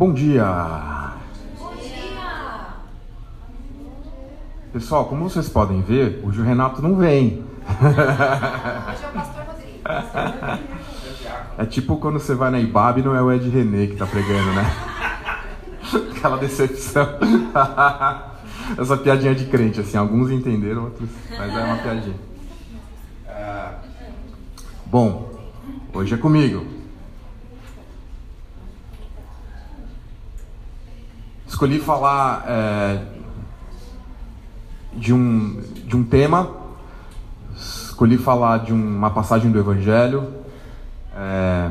Bom dia! Bom dia! Pessoal, como vocês podem ver, hoje o Renato não vem. Hoje é o pastor. É tipo quando você vai na Ibabe e não é o Ed René que tá pregando, né? Aquela decepção. Essa piadinha de crente, assim, alguns entenderam, outros. Mas é uma piadinha. Ah, Bom, hoje é comigo. Escolhi falar é, de, um, de um tema, escolhi falar de uma passagem do Evangelho é,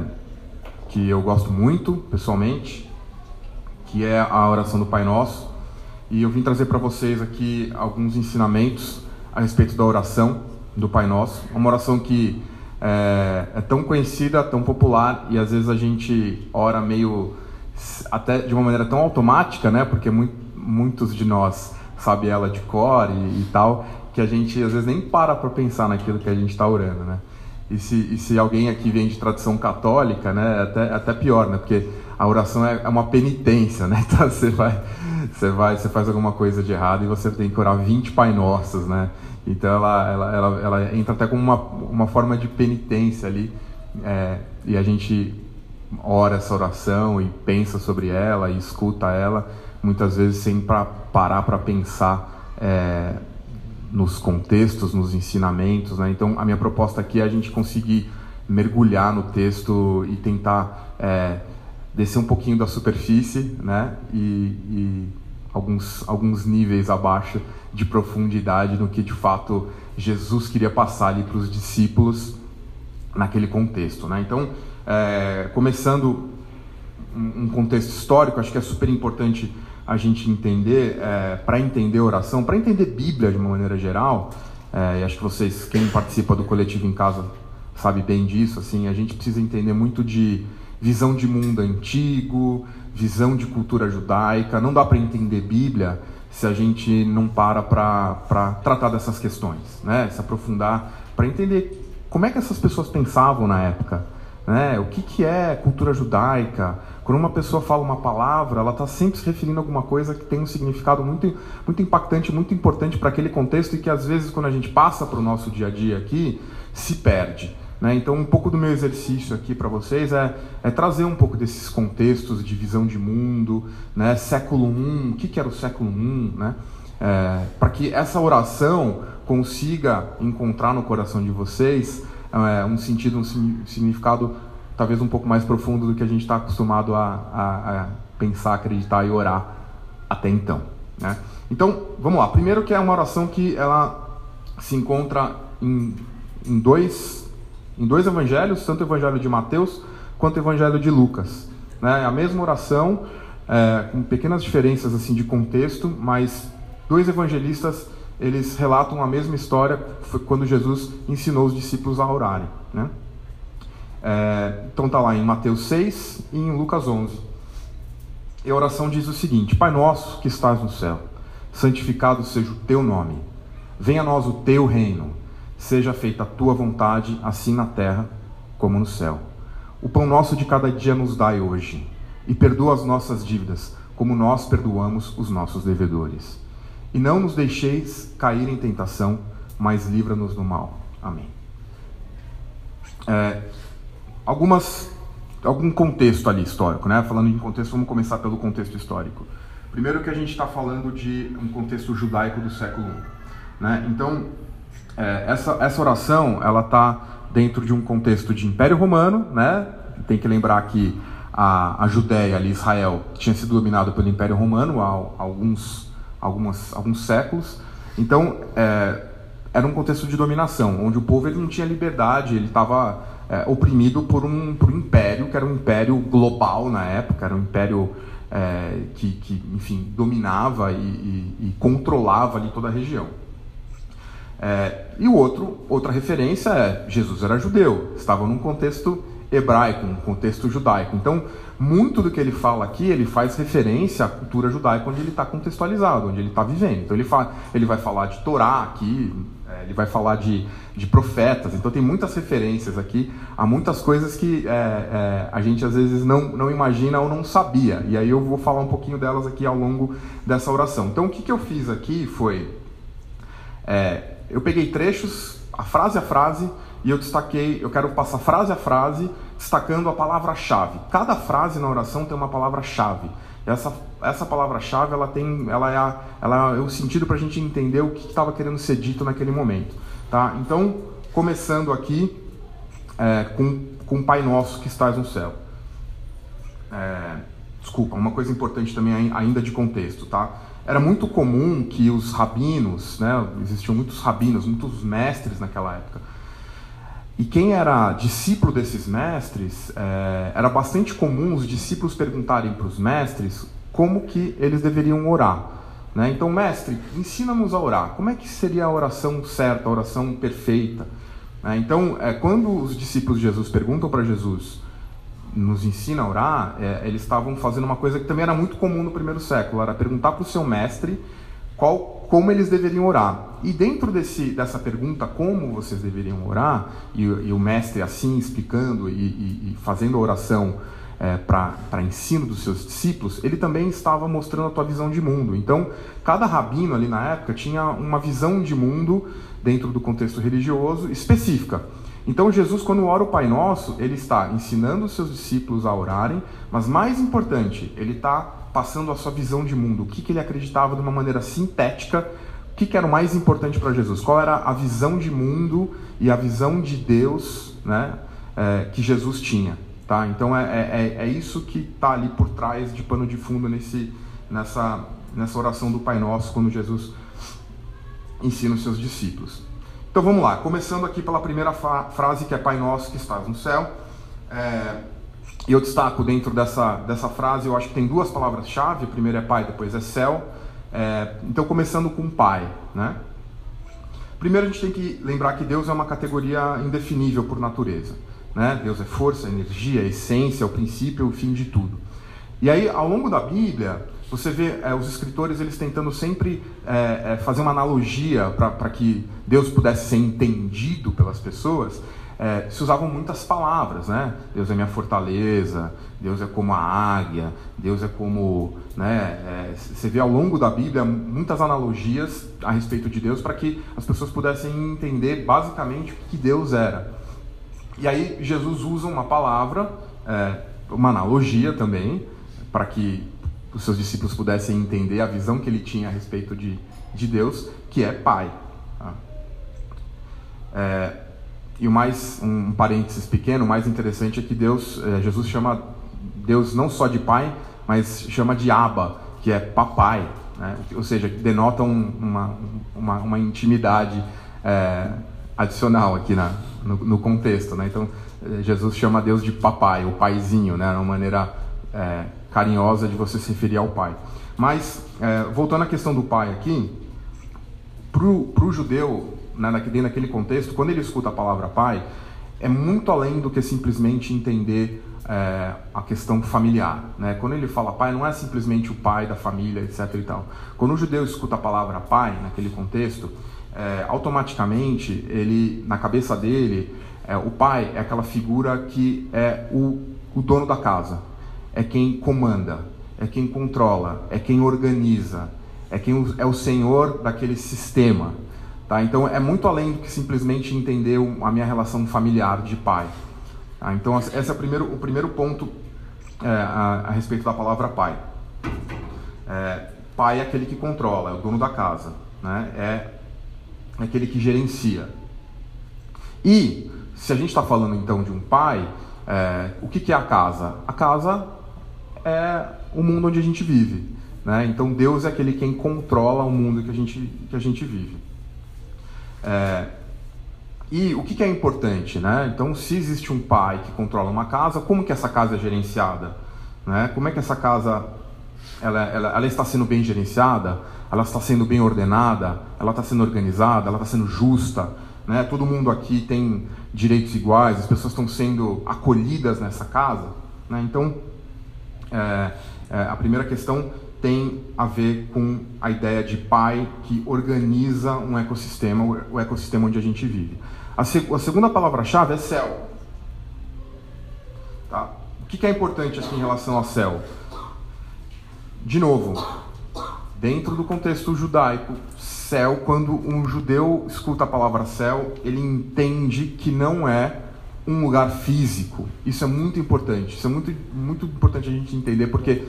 que eu gosto muito, pessoalmente, que é a oração do Pai Nosso. E eu vim trazer para vocês aqui alguns ensinamentos a respeito da oração do Pai Nosso. Uma oração que é, é tão conhecida, tão popular e às vezes a gente ora meio até de uma maneira tão automática, né? Porque mu muitos de nós sabe ela de cor e, e, tal, que a gente às vezes nem para para pensar naquilo que a gente está orando, né? E se, e se alguém aqui vem de tradição católica, né? É até, até pior, né? Porque a oração é, é uma penitência, né? Então você vai, você vai, você faz alguma coisa de errado e você tem que orar 20 Pai Nossos, né? Então ela, ela, ela, ela entra até como uma, uma forma de penitência ali. É, e a gente ora essa oração e pensa sobre ela e escuta ela, muitas vezes sem pra, parar para pensar é, nos contextos, nos ensinamentos. Né? Então, a minha proposta aqui é a gente conseguir mergulhar no texto e tentar é, descer um pouquinho da superfície né? e, e alguns, alguns níveis abaixo de profundidade no que de fato Jesus queria passar ali para os discípulos naquele contexto. Né? Então, é, começando um contexto histórico, acho que é super importante a gente entender, é, para entender oração, para entender Bíblia de uma maneira geral, é, e acho que vocês, quem participa do coletivo em casa, sabe bem disso, assim, a gente precisa entender muito de visão de mundo antigo, visão de cultura judaica, não dá para entender Bíblia se a gente não para para tratar dessas questões, né? se aprofundar, para entender como é que essas pessoas pensavam na época, né? O que, que é cultura judaica? Quando uma pessoa fala uma palavra, ela está sempre se referindo a alguma coisa que tem um significado muito, muito impactante, muito importante para aquele contexto e que às vezes quando a gente passa para o nosso dia a dia aqui, se perde. Né? Então, um pouco do meu exercício aqui para vocês é, é, trazer um pouco desses contextos de visão de mundo, né? século I, o que, que era o século I, né? É, para que essa oração consiga encontrar no coração de vocês é, um sentido, um significado talvez um pouco mais profundo do que a gente está acostumado a, a, a, pensar, acreditar e orar até então. Né? Então, vamos lá. Primeiro que é uma oração que ela se encontra em, em, dois, em dois evangelhos, tanto o evangelho de Mateus quanto o evangelho de Lucas. Né? A mesma oração, é, com pequenas diferenças assim de contexto, mas dois evangelistas eles relatam a mesma história quando Jesus ensinou os discípulos a orarem. Né? É, então está lá em Mateus 6 e em Lucas 11. E a oração diz o seguinte: Pai nosso que estás no céu, santificado seja o teu nome. Venha a nós o teu reino. Seja feita a tua vontade, assim na terra como no céu. O pão nosso de cada dia nos dai hoje. E perdoa as nossas dívidas, como nós perdoamos os nossos devedores e não nos deixeis cair em tentação, mas livra-nos do mal. Amém. É, algumas, algum contexto ali histórico, né? Falando em contexto, vamos começar pelo contexto histórico. Primeiro que a gente está falando de um contexto judaico do século I. Né? Então, é, essa, essa oração, ela está dentro de um contexto de Império Romano, né? Tem que lembrar que a, a Judéia, ali, Israel, tinha sido dominado pelo Império Romano há alguns algumas, alguns séculos. Então, é, era um contexto de dominação, onde o povo ele não tinha liberdade, ele estava é, oprimido por um, por um império, que era um império global na época, era um império é, que, que, enfim, dominava e, e, e, controlava ali toda a região. É, e o outro, outra referência é Jesus era judeu, estava num contexto hebraico, um contexto judaico. Então, muito do que ele fala aqui, ele faz referência à cultura judaica onde ele está contextualizado, onde ele está vivendo. Então, ele, fa ele vai falar de Torá aqui, é, ele vai falar de, de profetas, então tem muitas referências aqui a muitas coisas que é, é, a gente às vezes não, não imagina ou não sabia. E aí eu vou falar um pouquinho delas aqui ao longo dessa oração. Então o que, que eu fiz aqui foi. É, eu peguei trechos, a frase a frase, e eu destaquei, eu quero passar frase a frase, destacando a palavra-chave. Cada frase na oração tem uma palavra-chave. Essa, essa palavra-chave ela tem, ela é, a, ela é o sentido para a gente entender o que estava querendo ser dito naquele momento, tá? Então, começando aqui é, com, com Pai Nosso que estás no céu. É, desculpa, uma coisa importante também ainda de contexto, tá? Era muito comum que os rabinos, né, existiam muitos rabinos, muitos mestres naquela época, e quem era discípulo desses mestres, é, era bastante comum os discípulos perguntarem para os mestres como que eles deveriam orar. Né? Então, mestre, ensina-nos a orar. Como é que seria a oração certa, a oração perfeita? Né? Então, é, quando os discípulos de Jesus perguntam para Jesus, nos ensina a orar, é, eles estavam fazendo uma coisa que também era muito comum no primeiro século, era perguntar para o seu mestre qual, como eles deveriam orar. E dentro desse, dessa pergunta, como vocês deveriam orar, e, e o mestre assim explicando e, e, e fazendo a oração é, para ensino dos seus discípulos, ele também estava mostrando a tua visão de mundo. Então, cada rabino ali na época tinha uma visão de mundo dentro do contexto religioso específica. Então, Jesus, quando ora o Pai Nosso, ele está ensinando os seus discípulos a orarem, mas mais importante, ele está passando a sua visão de mundo, o que, que ele acreditava de uma maneira sintética, que, que era o mais importante para Jesus, qual era a visão de mundo e a visão de Deus né, é, que Jesus tinha. Tá? Então é, é, é, é isso que está ali por trás de pano de fundo nesse, nessa, nessa oração do Pai Nosso, quando Jesus ensina os seus discípulos. Então vamos lá, começando aqui pela primeira frase que é Pai Nosso que estás no céu. É, eu destaco dentro dessa, dessa frase, eu acho que tem duas palavras-chave, primeiro é pai, depois é céu. É, então, começando com pai, né? Primeiro a gente tem que lembrar que Deus é uma categoria indefinível por natureza. Né? Deus é força, energia, essência, o princípio, o fim de tudo. E aí, ao longo da Bíblia, você vê é, os escritores eles tentando sempre é, é, fazer uma analogia para que Deus pudesse ser entendido pelas pessoas é, se usavam muitas palavras, né? Deus é minha fortaleza, Deus é como a águia, Deus é como, né? É, você vê ao longo da Bíblia muitas analogias a respeito de Deus para que as pessoas pudessem entender basicamente o que Deus era. E aí Jesus usa uma palavra, é, uma analogia também, para que os seus discípulos pudessem entender a visão que ele tinha a respeito de, de Deus, que é Pai. Tá? É, e o mais, um parênteses pequeno, o mais interessante é que Deus, é, Jesus chama Deus não só de Pai, mas chama de Abba, que é papai, né? ou seja, denota um, uma, uma, uma, intimidade é, adicional aqui na, no, no contexto. Né? Então, é, Jesus chama Deus de papai, o paizinho, né? uma maneira é, carinhosa de você se referir ao pai. Mas, é, voltando à questão do pai aqui, para o judeu, né, naquele contexto, quando ele escuta a palavra pai, é muito além do que simplesmente entender é, a questão familiar. Né? Quando ele fala pai, não é simplesmente o pai da família, etc. E tal. Quando o judeu escuta a palavra pai, naquele contexto, é, automaticamente, ele, na cabeça dele, é, o pai é aquela figura que é o, o dono da casa, é quem comanda, é quem controla, é quem organiza, é quem é o senhor daquele sistema. Tá? Então é muito além do que simplesmente entender a minha relação familiar de pai. Tá? Então esse é o primeiro, o primeiro ponto é, a, a, respeito da palavra pai. É, pai é aquele que controla, é o dono da casa, né? é, é aquele que gerencia. E se a gente está falando então de um pai, é, o que, que é a casa? A casa é o mundo onde a gente vive. Né? Então Deus é aquele quem controla o mundo que a gente, que a gente vive. É, e o que, que, é importante, né? Então, se existe um pai que controla uma casa, como que essa casa é gerenciada? Né? Como é que essa casa ela, ela, ela está sendo bem gerenciada? Ela está sendo bem ordenada? Ela está sendo organizada? Ela está sendo justa? Né? Todo mundo aqui tem direitos iguais? As pessoas estão sendo acolhidas nessa casa? Né? Então, É, é, a primeira questão tem a ver com a ideia de pai que organiza um ecossistema, o ecossistema onde a gente vive. A, seg a segunda palavra-chave é céu. Tá? O que, que é importante assim, em relação ao céu? De novo, dentro do contexto judaico, céu, quando um judeu escuta a palavra céu, ele entende que não é um lugar físico. Isso é muito importante. Isso é muito, muito importante a gente entender, porque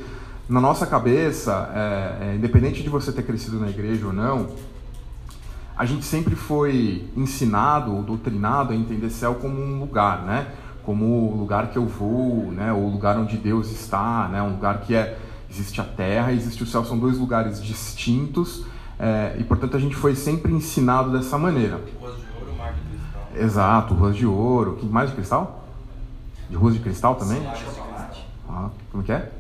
na nossa cabeça, é, é, independente de você ter crescido na igreja ou não, a gente sempre foi ensinado ou doutrinado a entender céu como um lugar, né? Como o lugar que eu vou, né? O lugar onde Deus está, né? Um lugar que é existe a terra, existe o céu, são dois lugares distintos é, e portanto a gente foi sempre ensinado dessa maneira. Ruas de ouro, mar de cristal. Exato, ruas de ouro. Que mais de cristal? De ruas de cristal também? De chocolate. Ah, como que é?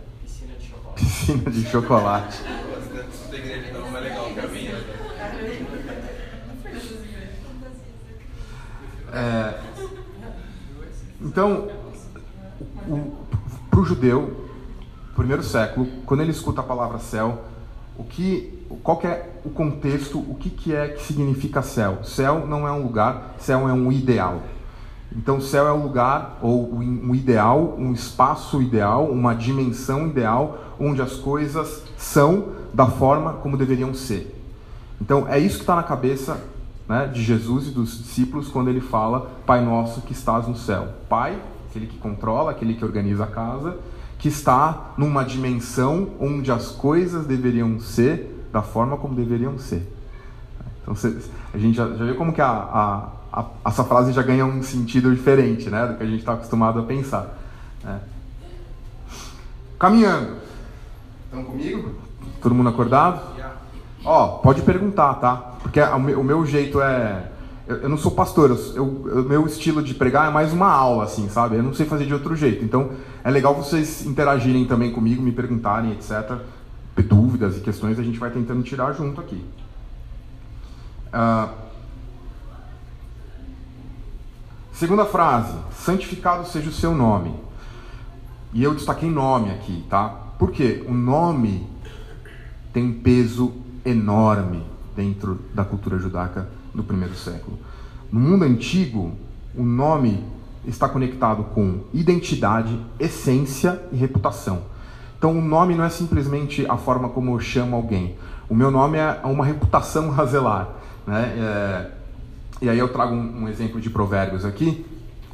Piscina de chocolate. É, então, para o judeu, primeiro século, quando ele escuta a palavra céu, o que, qual que é o contexto, o que, que é que significa céu? Céu não é um lugar, céu é um ideal. Então, céu é um lugar, ou um ideal, um espaço ideal, uma dimensão ideal, onde as coisas são da forma como deveriam ser. Então, é isso que está na cabeça né, de Jesus e dos discípulos quando ele fala Pai Nosso que estás no céu. Pai, aquele que controla, aquele que organiza a casa, que está numa dimensão onde as coisas deveriam ser da forma como deveriam ser. Então a gente já, já viu como que a, a, a, essa frase já ganha um sentido diferente né, do que a gente está acostumado a pensar. né? Caminhando. Estão comigo? Todo mundo acordado? Ó, pode perguntar, tá? Porque o meu, o meu jeito é. Eu, eu não sou pastor, o meu estilo de pregar é mais uma aula, assim, sabe? Eu não sei fazer de outro jeito. Então é legal vocês interagirem também comigo, me perguntarem, etc. Dúvidas e questões a gente vai tentando tirar junto aqui. Ah, segunda frase: santificado seja o seu nome. E eu destaquei nome aqui, tá? Por quê? O nome tem peso enorme dentro da cultura judaica do primeiro século. No mundo antigo, o nome está conectado com identidade, essência e reputação. Então, o nome não é simplesmente a forma como eu chamo alguém. O meu nome é uma reputação a zelar. Né? É, E aí eu trago um, um exemplo de provérbios aqui,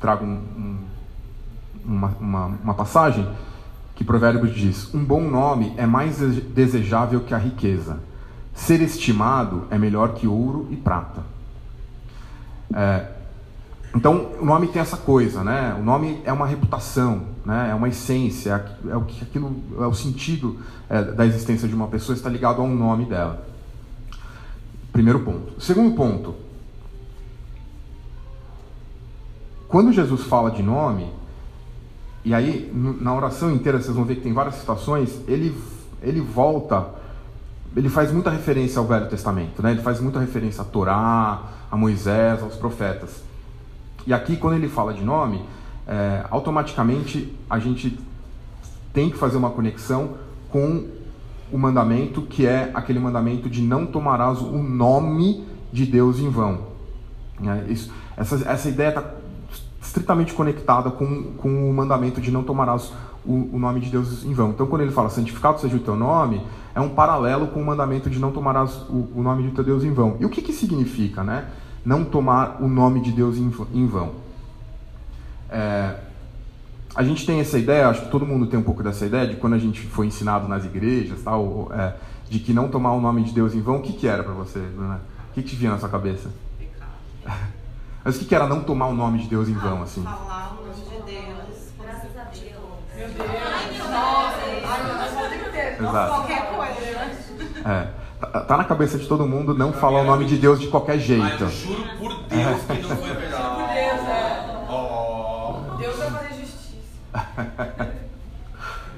trago um- um- uma, uma, uma passagem que Provérbios diz: Um bom nome é mais dese- desejável que a riqueza. Ser estimado é melhor que ouro e prata. É, então, o nome tem essa coisa, né? O nome é uma reputação, né? É uma essência, é é o que aquilo é o sentido é, da existência de uma pessoa está ligado ao nome dela. Primeiro ponto. Segundo ponto. Quando Jesus fala de nome, e aí, na oração inteira, vocês vão ver que tem várias situações, ele, ele volta, ele faz muita referência ao Velho Testamento, né? ele faz muita referência a Torá, a Moisés, aos profetas. E aqui, quando ele fala de nome, é, automaticamente a gente tem que fazer uma conexão com o mandamento, que é aquele mandamento de não tomarás o nome de Deus em vão. né? Isso, essa, essa ideia está estritamente conectada com, com o mandamento de não tomarás o, o nome de Deus em vão. Então, quando ele fala santificado seja o teu nome, é um paralelo com o mandamento de não tomarás o, o nome de teu Deus em vão. E o que, que significa, né? Não tomar o nome de Deus em, em vão. É, a gente tem essa ideia, acho que todo mundo tem um pouco dessa ideia, de quando a gente foi ensinado nas igrejas, tal, é, de que não tomar o nome de Deus em vão, o que, que era para você, Bruna? O que, que te vinha na sua cabeça? Mas o que, que era não tomar o nome de Deus em vão, assim? Falar o nome de Deus. Graças a Deus. Meu Deus! Nossa! Ai, meu Deus. Exato. Qualquer coisa? É, tá, tá na cabeça de todo mundo não falar o nome de Deus de qualquer Mas jeito. eu juro por Deus que não foi verdade. Por Deus, é. Oh. Deus vai fazer justiça.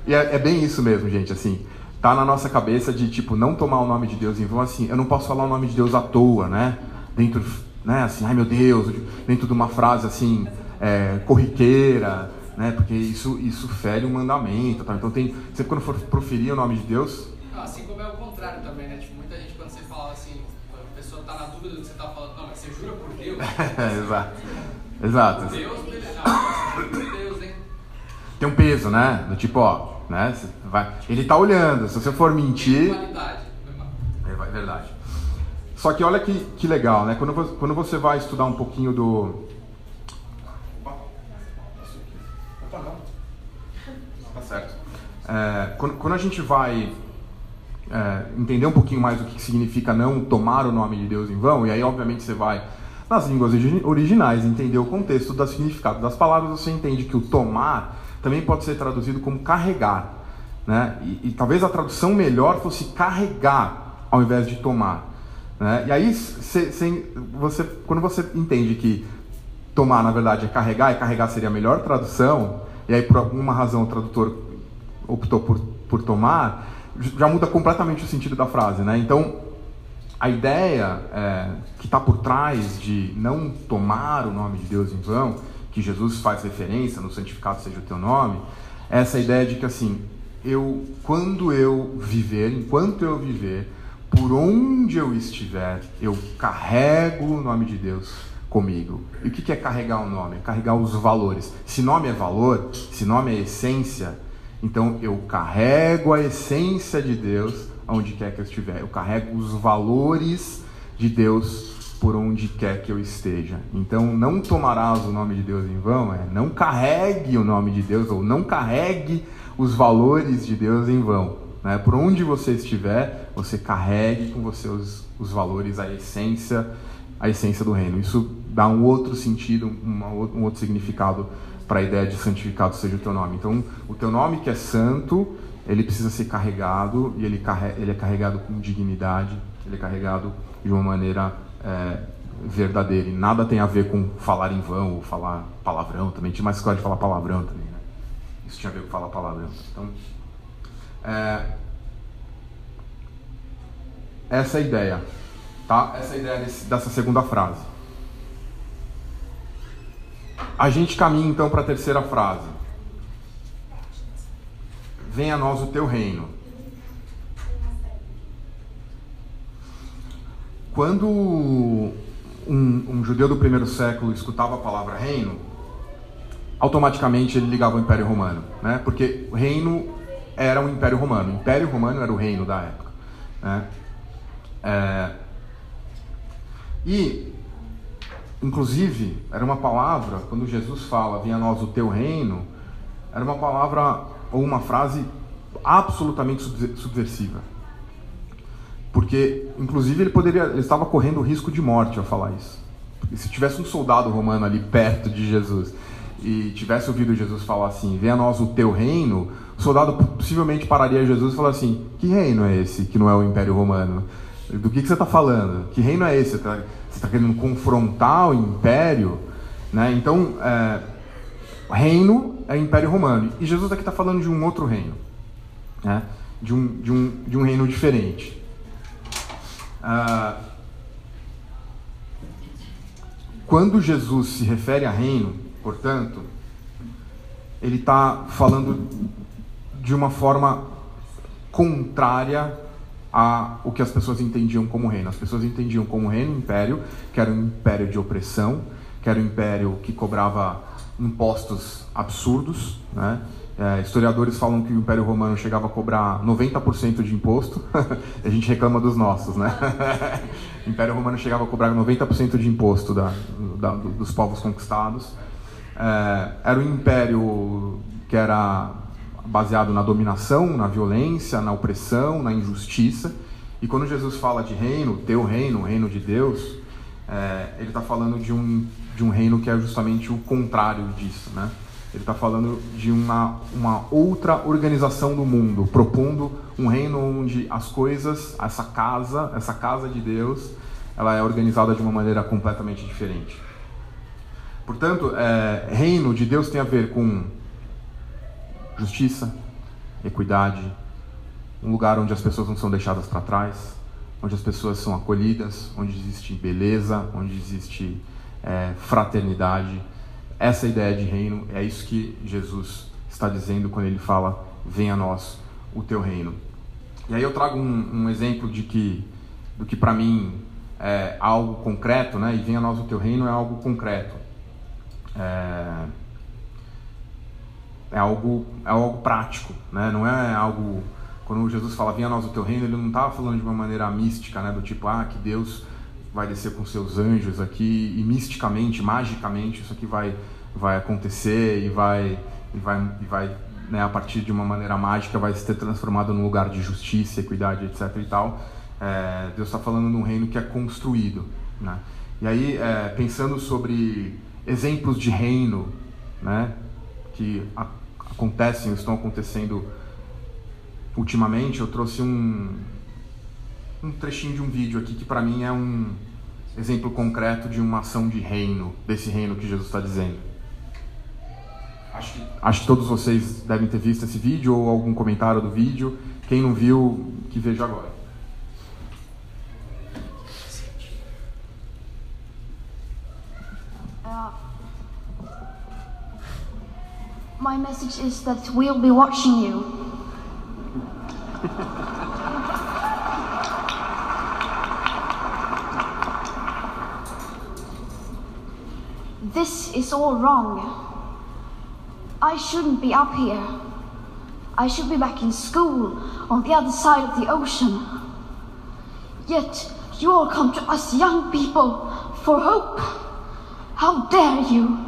E é, é bem isso mesmo, gente, assim. Tá na nossa cabeça de, tipo, não tomar o nome de Deus em vão, assim, eu não posso falar o nome de Deus à toa, né? Dentro, né, assim, ai meu Deus, dentro de uma frase, assim, é, corriqueira, né? Porque isso, isso fere o mandamento, tá? Então tem, sempre quando for proferir o nome de Deus, assim como é o contrário também, né? Tipo, muita gente quando você fala assim, a pessoa tá na dúvida do que você tá falando, não, mas você jura por Deus? exato. Exato. Deus, por Deus, hein? Tem um peso, né? Do tipo, ó, né? Vai, ele tá olhando, se você for mentir, Qualidade. É verdade. Só que olha que, que legal, né? Quando, quando você vai estudar um pouquinho do. Opa, não. Tá certo. É, quando, quando a gente vai é, entender um pouquinho mais o que significa não tomar o nome de Deus em vão, e aí, obviamente, você vai nas línguas origi- originais entender o contexto do significado das palavras, você entende que o tomar também pode ser traduzido como carregar. Né? E, e talvez a tradução melhor fosse carregar ao invés de tomar. Né? E aí, cê- cê- você, quando você entende que tomar, na verdade, é carregar, e carregar seria a melhor tradução, e aí por alguma razão o tradutor optou por, por tomar, já muda completamente o sentido da frase. Né? Então, a ideia é, que está por trás de não tomar o nome de Deus em vão, que Jesus faz referência no santificado seja o teu nome, é essa ideia de que assim, eu quando eu viver, enquanto eu viver, por onde eu estiver, eu carrego o nome de Deus comigo. E o que é carregar o nome? É carregar os valores. Se nome é valor, se nome é essência, então eu carrego a essência de Deus aonde quer que eu estiver. Eu carrego os valores de Deus por onde quer que eu esteja. Então não tomarás o nome de Deus em vão, é não carregue o nome de Deus ou não carregue os valores de Deus em vão. Né? Por onde você estiver, você carregue com você os, os valores, a essência, a essência do reino. Isso dá um outro sentido, uma, um outro significado para a ideia de santificado seja o teu nome. Então, o teu nome que é santo, ele precisa ser carregado e ele, ele é carregado com dignidade, ele é carregado de uma maneira é, verdadeira. E nada tem a ver com falar em vão ou falar palavrão também. Tinha mais escola de falar palavrão também, né? Isso tinha a ver com falar palavrão. Então, é, essa ideia, tá? Essa ideia desse- dessa segunda frase. A gente caminha então para a terceira frase. Venha a nós o teu reino. Quando um, um judeu do primeiro século escutava a palavra reino, automaticamente ele ligava ao Império Romano, né? Porque reino era o Império Romano. O Império Romano era o reino da época, né? É, e, inclusive, era uma palavra, quando Jesus fala, venha a nós o teu reino, era uma palavra ou uma frase absolutamente subver- subversiva. Porque, inclusive, ele poderia, ele estava correndo o risco de morte ao falar isso. Porque se tivesse um soldado romano ali perto de Jesus e tivesse ouvido Jesus falar assim, venha a nós o teu reino, o soldado possivelmente pararia Jesus e falaria assim, que reino é esse que não é o Império Romano? Do que, que você está falando? Que reino é esse? Você está tá querendo confrontar o Império? Né? Então, é, reino é Império Romano. E Jesus aqui está falando de um outro reino. Né? De, um, de, um, de um reino diferente. Ah, quando Jesus se refere a reino, portanto, ele está falando de uma forma contrária a o que as pessoas entendiam como reino. As pessoas entendiam como reino império, que era um império de opressão, que era um império que cobrava impostos absurdos. Né? É, historiadores falam que o Império Romano chegava a cobrar 90% de imposto. a gente reclama dos nossos, né? o Império Romano chegava a cobrar 90% de imposto da, da, dos povos conquistados. É, era um império que era baseado na dominação, na violência, na opressão, na injustiça. E quando Jesus fala de reino, teu reino, o reino de Deus, é, ele está falando de um, de um reino que é justamente o contrário disso, né? Ele está falando de uma, uma outra organização do mundo, propondo um reino onde as coisas, essa casa, essa casa de Deus, ela é organizada de uma maneira completamente diferente. Portanto, é, reino de Deus tem a ver com justiça, equidade, um lugar onde as pessoas não são deixadas para trás, onde as pessoas são acolhidas, onde existe beleza, onde existe é, fraternidade, essa ideia de reino, é isso que Jesus está dizendo quando ele fala: venha a nós o teu reino. E aí eu trago um, um exemplo de que, do que para mim é algo concreto, né? E venha a nós o teu reino é algo concreto. É, é algo, é algo prático, né? Não é algo quando Jesus fala venha a nós o teu reino, ele não estava falando de uma maneira mística, né? Do tipo ah que Deus vai descer com seus anjos aqui e misticamente, magicamente isso aqui vai vai acontecer e vai e vai e vai né, a partir de uma maneira mágica vai ser transformado num lugar de justiça, equidade, etc e tal. É, Deus está falando num reino que é construído, né? E aí é, pensando sobre exemplos de reino, né? Que a, acontecem, estão acontecendo ultimamente, eu trouxe um um trechinho de um vídeo aqui que para mim é um exemplo concreto de uma ação de reino, desse reino que Jesus está dizendo. Acho que, acho que todos vocês devem ter visto esse vídeo ou algum comentário do vídeo. Quem não viu, que veja agora. My message is that we'll be watching you. this is all wrong. I shouldn't be up here. I should be back in school on the other side of the ocean. Yet you all come to us young people for hope. How dare you!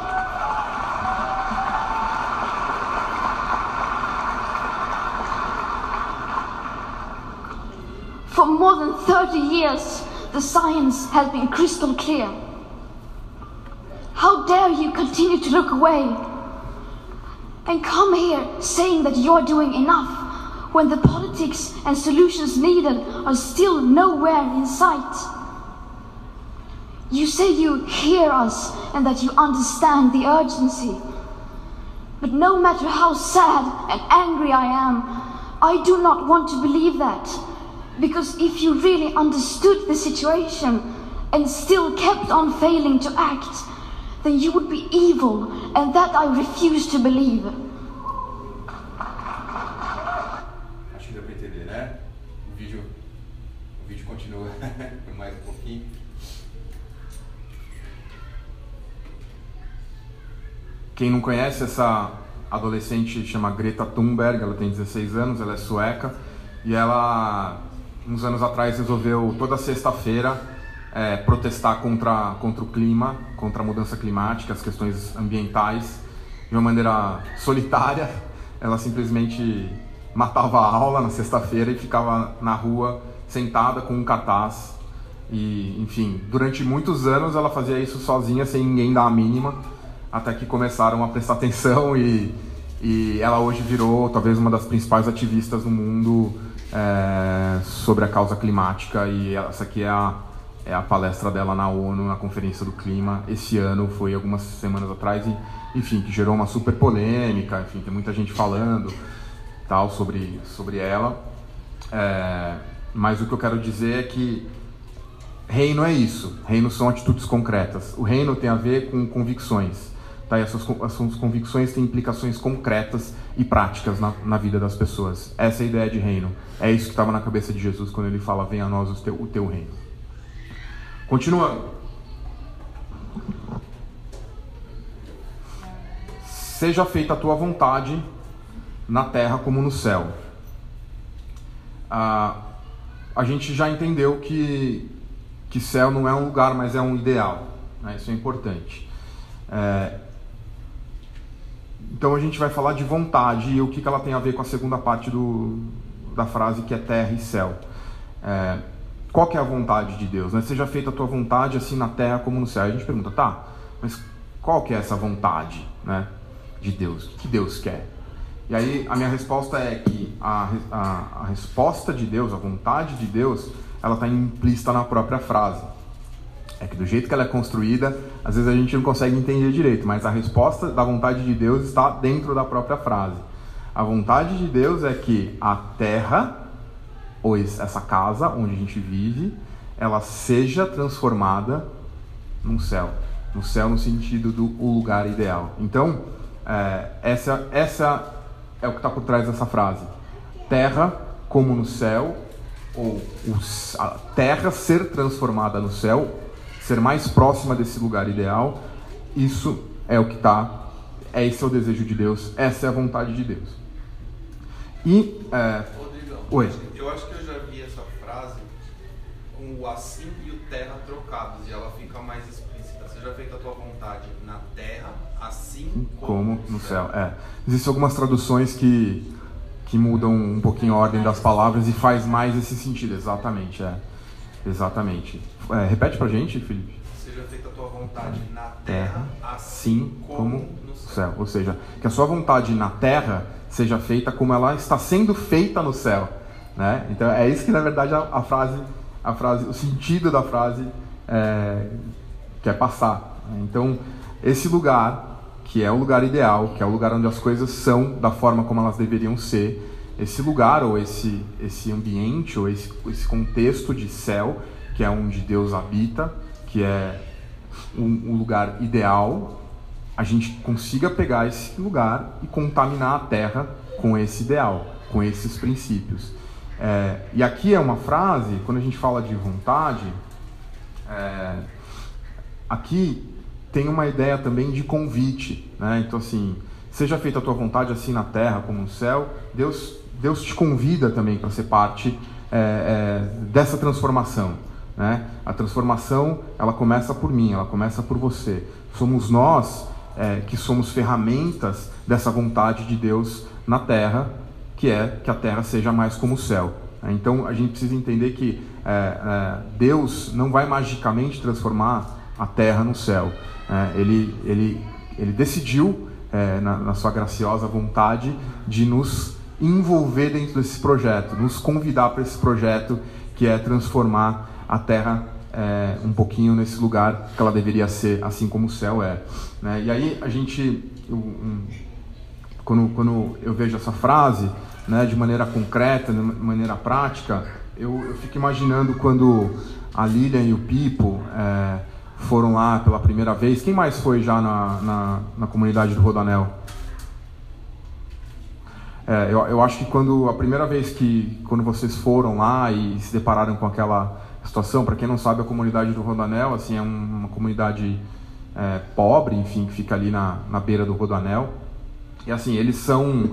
More than 30 years, the science has been crystal clear. How dare you continue to look away and come here saying that you're doing enough when the politics and solutions needed are still nowhere in sight? You say you hear us and that you understand the urgency. But no matter how sad and angry I am, I do not want to believe that. Because if you really understood the situation and still kept on failing to act, then you would be evil, and that I refuse to believe. Acho que deu para entender, né? O vídeo, o vídeo continua por mais um pouquinho. Quem não conhece essa adolescente chama Greta Thunberg, ela tem 16 anos, ela é sueca e ela uns anos atrás resolveu toda sexta-feira é, protestar contra, contra o clima, contra a mudança climática, as questões ambientais, de uma maneira solitária. Ela simplesmente matava a aula na sexta-feira e ficava na rua sentada com um cartaz. E, enfim, durante muitos anos ela fazia isso sozinha, sem ninguém dar a mínima, até que começaram a prestar atenção e, e ela hoje virou talvez uma das principais ativistas no mundo é, sobre a causa climática. E essa aqui é a é a palestra dela na ONU, na Conferência do Clima, esse ano, foi algumas semanas atrás, e, enfim, que gerou uma super polêmica, enfim, tem muita gente falando tal sobre, sobre ela. É, mas o que eu quero dizer é que reino é isso, reino são atitudes concretas. O reino tem a ver com convicções. Tá? Essas, essas convicções têm implicações concretas e práticas na, na vida das pessoas. Essa é a ideia de reino. É isso que estava na cabeça de Jesus quando ele fala: Venha a nós o teu, o teu reino. Continuando. Seja feita a tua vontade na terra como no céu. Ah, a gente já entendeu que, que céu não é um lugar, mas é um ideal. Né? Isso é importante. É, então a gente vai falar de vontade e o que, que ela tem a ver com a segunda parte do, da frase que é terra e céu. É, qual que é a vontade de Deus? Né? Seja feita a tua vontade assim na terra como no céu. A gente pergunta, tá, mas qual que é essa vontade, né, de Deus? O que Deus quer? E aí a minha resposta é que a, a, a resposta de Deus, a vontade de Deus, ela está implícita na própria frase. É que do jeito que ela é construída, às vezes a gente não consegue entender direito, mas a resposta da vontade de Deus está dentro da própria frase. A vontade de Deus é que a terra, ou essa casa onde a gente vive, ela seja transformada num céu. No céu no sentido do lugar ideal. Então, é, essa, essa é o que está por trás dessa frase. Terra como no céu, ou a terra ser transformada no céu, ser mais próxima desse lugar ideal, isso é o que está, é esse é o desejo de Deus, essa é a vontade de Deus. E, é, Rodrigão, Oi. eu acho que eu já vi essa frase com o assim e o terra trocados e ela fica mais explícita. Seja feita a tua vontade na terra, assim como no céu. É. Existem algumas traduções que, que mudam um pouquinho a ordem das palavras e faz mais esse sentido, exatamente, é. Exatamente. É, repete pra gente, Felipe. Seja feita a tua vontade na Terra, terra, assim como no céu. Ou seja, que a sua vontade na terra seja feita como ela está sendo feita no céu. Né? Então é isso que na verdade a, a frase, a frase, o sentido da frase é, quer passar. Então esse lugar que é o lugar ideal, que é o lugar onde as coisas são da forma como elas deveriam ser, esse lugar ou esse esse ambiente ou esse, esse contexto de céu que é onde Deus habita, que é um, um lugar ideal, a gente consiga pegar esse lugar e contaminar a terra com esse ideal, com esses princípios. É, e aqui é uma frase, quando a gente fala de vontade, é, aqui tem uma ideia também de convite, né? Então assim, seja feita a tua vontade assim na terra como no céu. Deus, Deus te convida também para ser parte é, é, dessa transformação, né? A transformação ela começa por mim, ela começa por você. Somos nós é, que somos ferramentas dessa vontade de Deus na terra, que é que a terra seja mais como o céu. Então a gente precisa entender que é, é, Deus não vai magicamente transformar a terra no céu. É, ele, ele, ele decidiu, na, na sua graciosa vontade, de nos envolver dentro desse projeto, nos convidar para esse projeto que é transformar a terra é, um pouquinho nesse lugar que ela deveria ser, assim como o céu é. né? E aí a gente, eu, um, quando, quando eu vejo essa frase, né, de maneira concreta, de maneira prática, eu, eu fico imaginando quando a Lilian e o Pipo é, foram lá pela primeira vez. Quem mais foi já na, na, na comunidade do Rodanel? É, eu, eu acho que quando a primeira vez que quando vocês foram lá e se depararam com aquela situação, para quem não sabe, a comunidade do Rodanel assim é um- uma comunidade é, pobre, enfim, que fica ali na, na beira do Rodanel. E assim, eles são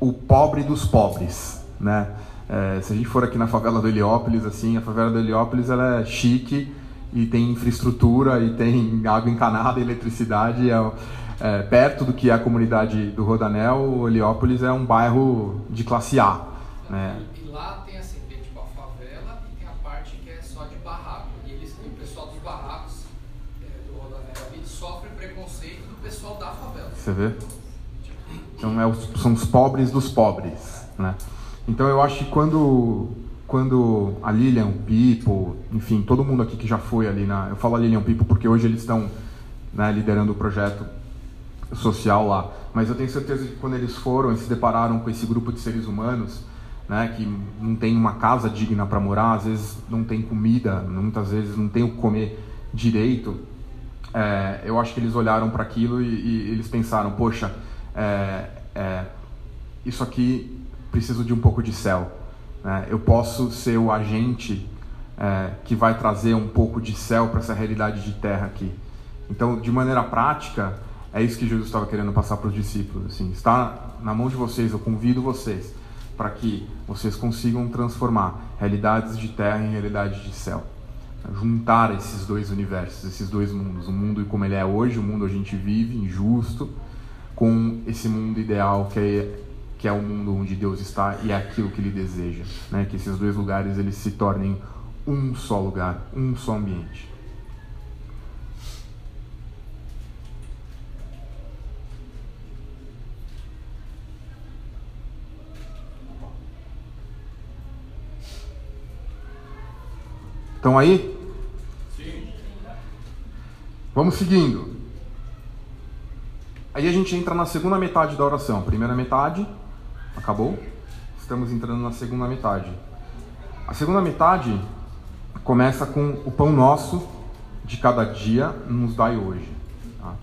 o pobre dos pobres, né? É, se a gente for aqui na favela do Heliópolis, assim, a favela do Heliópolis ela é chique e tem infraestrutura e tem água encanada, eletricidade. É, é, perto do que é a comunidade do Rodanel, o Heliópolis é um bairro de classe A, né? E, e lá tem assim, tem tipo a favela e tem a parte que é só de barraco. E eles, o pessoal dos barracos é, do Rodanel ali sofre preconceito do pessoal da favela. Você vê? Então é os- são os pobres dos pobres, né? Então eu acho que quando quando a Lilian, o Pipo, enfim, todo mundo aqui que já foi ali na, eu falo a Lilian o Pipo porque hoje eles estão né, liderando o projeto social lá, mas eu tenho certeza que quando eles foram e se depararam com esse grupo de seres humanos, né, que não tem uma casa digna para morar, às vezes não tem comida, muitas vezes não tem o que comer direito, é, eu acho que eles olharam para aquilo e, e eles pensaram, poxa, é, é, isso aqui preciso de um pouco de céu. né? Eu posso ser o agente é, que vai trazer um pouco de céu para essa realidade de terra aqui. Então, de maneira prática, é isso que Jesus estava querendo passar para os discípulos. Assim, está na mão de vocês, eu convido vocês para que vocês consigam transformar realidades de terra em realidade de céu juntar esses dois universos, esses dois mundos, o mundo como ele é hoje, o mundo a gente vive, injusto, com esse mundo ideal que é, que é o mundo onde Deus está e é aquilo que Ele deseja, né? Que esses dois lugares eles se tornem um só lugar, um só ambiente. Estão aí? Vamos seguindo. Aí a gente entra na segunda metade da oração. Primeira metade, acabou. Estamos entrando na segunda metade. A segunda metade começa com o pão nosso de cada dia nos dai hoje. Tá?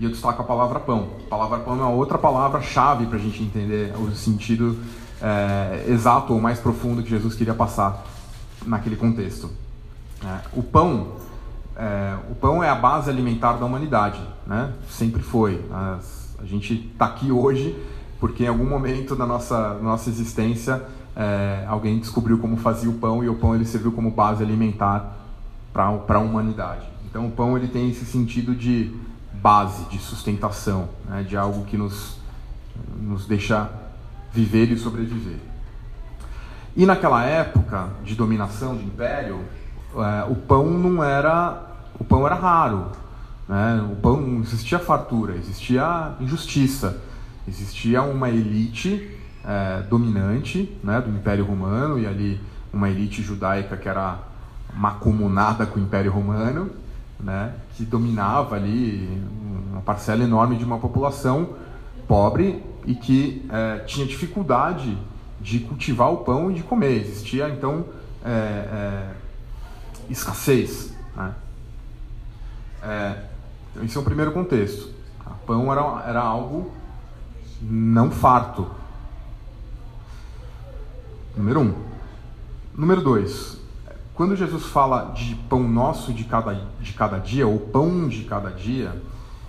E eu destaco a palavra pão. A palavra pão é uma outra palavra-chave para a gente entender o sentido é, exato ou mais profundo que Jesus queria passar naquele contexto. É, o pão, é, o pão é a base alimentar da humanidade, né? Sempre foi. As, a gente está aqui hoje porque em algum momento da nossa nossa existência é, alguém descobriu como fazia o pão e o pão ele serviu como base alimentar para a humanidade. Então o pão ele tem esse sentido de base, de sustentação, né? de algo que nos nos deixa viver e sobreviver. E naquela época de dominação de império, é, o pão não era o pão era raro, né? O pão não existia fartura, existia injustiça, existia uma elite é, dominante, né, do Império Romano e ali uma elite judaica que era macumunada com o Império Romano, né, que dominava ali uma parcela enorme de uma população pobre e que é, tinha dificuldade de cultivar o pão e de comer. Existia então é, é, escassez. Né? É, então, esse é o primeiro contexto. O pão era, era algo não farto. Número um. Número dois. Quando Jesus fala de pão nosso de cada, de cada dia, ou pão de cada dia,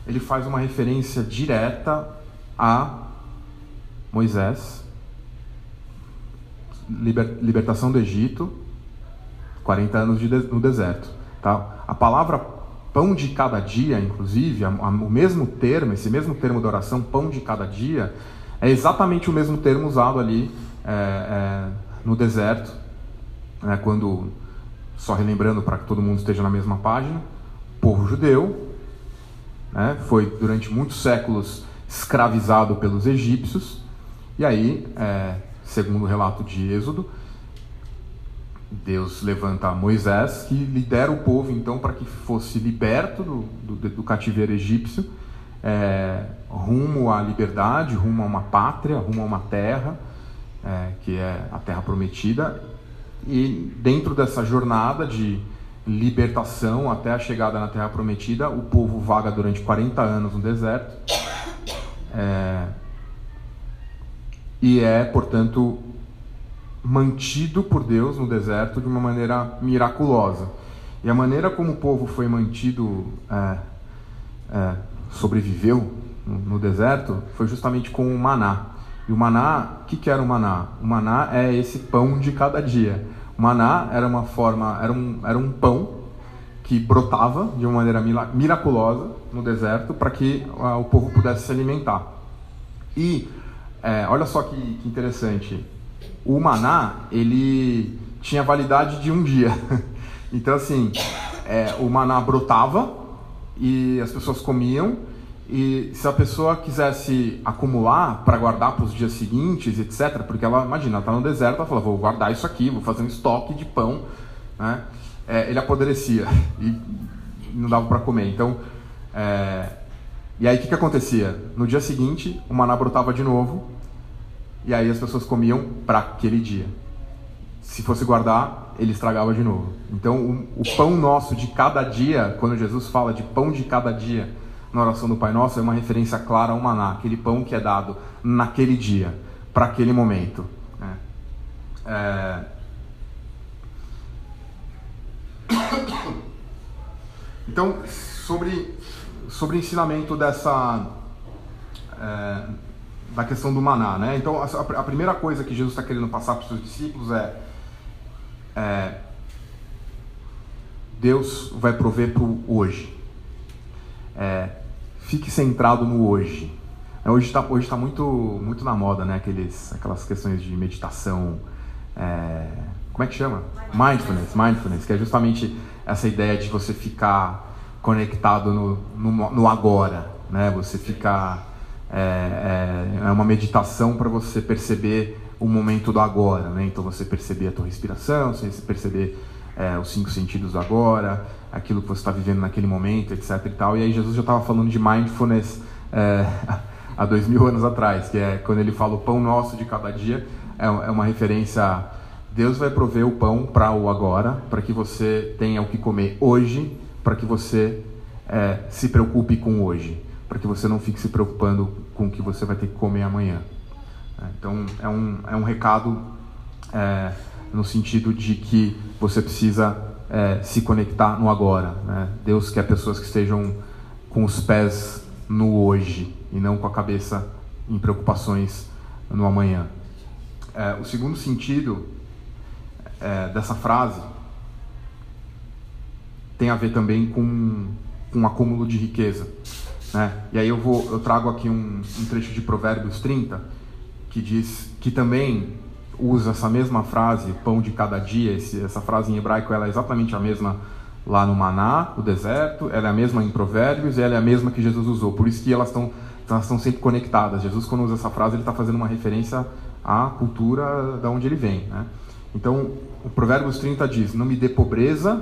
ele faz uma referência direta a Moisés, liber, libertação do Egito, 40 anos de, no deserto. Tá? A palavra pão de cada dia, inclusive, a, a, o mesmo termo, esse mesmo termo da oração, pão de cada dia, é exatamente o mesmo termo usado ali é, é, no deserto, né, quando, só relembrando para que todo mundo esteja na mesma página, o povo judeu né, foi durante muitos séculos escravizado pelos egípcios, e aí, é, segundo o relato de Êxodo, Deus levanta Moisés, que lidera o povo então para que fosse liberto do, do, do cativeiro egípcio, é, rumo à liberdade, rumo a uma pátria, rumo a uma terra, é, que é a terra prometida. E dentro dessa jornada de libertação até a chegada na terra prometida, o povo vaga durante 40 anos no deserto. É, e é, portanto, mantido por Deus no deserto de uma maneira miraculosa. E a maneira como o povo foi mantido, é, é, sobreviveu no, no, deserto, foi justamente com o maná. E o maná, o que, que era o maná? O maná é esse pão de cada dia. O maná era uma forma, era um, era um pão que brotava de uma maneira miraculosa no deserto para que uh, o povo pudesse se alimentar. E é, olha só que, que interessante, o maná ele tinha validade de um dia. Então assim, é, o maná brotava e as pessoas comiam e se a pessoa quisesse acumular para guardar para os dias seguintes, etc., porque ela, imagina, está no deserto, ela fala, vou guardar isso aqui, vou fazer um estoque de pão, né? É, ele apodrecia e não dava para comer. Então, é... e aí o que, que acontecia? No dia seguinte, o maná brotava de novo e aí as pessoas comiam para aquele dia. Se fosse guardar, ele estragava de novo. Então, o, o, pão nosso de cada dia, quando Jesus fala de pão de cada dia na oração do Pai Nosso, é uma referência clara ao maná, aquele pão que é dado naquele dia, para aquele momento. Né? É... Então, sobre, sobre o ensinamento dessa. É, da questão do maná, né? Então, a, a primeira coisa que Jesus está querendo passar para os seus discípulos é, é Deus vai prover para o hoje. É, fique centrado no hoje. É, hoje está hoje tá muito, muito na moda, né? Aqueles, aquelas questões de meditação. É, como é que chama? Mindfulness. Mindfulness, que é justamente essa ideia de você ficar conectado no, no, no agora, né? Você ficar é, é, é uma meditação para você perceber o momento do agora, né? Então você perceber a tua respiração, você perceber é, os cinco sentidos do agora, aquilo que você está vivendo naquele momento, etc. E, tal. e aí Jesus já estava falando de mindfulness é, há dois mil anos atrás, que é quando ele fala o pão nosso de cada dia, é, é uma referência a Deus vai prover o pão para o agora, para que você tenha o que comer hoje, para que você é, se preocupe com hoje, para que você não fique se preocupando com o que você vai ter que comer amanhã. É, então é um, é um recado é, no sentido de que você precisa é, se conectar no agora. Né? Deus quer pessoas que estejam com os pés no hoje e não com a cabeça em preocupações no amanhã. É, o segundo sentido é, dessa frase tem a ver também com, com um acúmulo de riqueza. Né? E aí eu, vou, eu trago aqui um, um trecho de Provérbios 30 que diz que também usa essa mesma frase, pão de cada dia, esse, essa frase em hebraico ela é exatamente a mesma lá no Maná, o deserto, ela é a mesma em Provérbios e ela é a mesma que Jesus usou. Por isso que elas estão elas estão sempre conectadas. Jesus quando usa essa frase ele está fazendo uma referência à cultura da onde ele vem. Né? Então o Provérbios 30 diz: Não me dê pobreza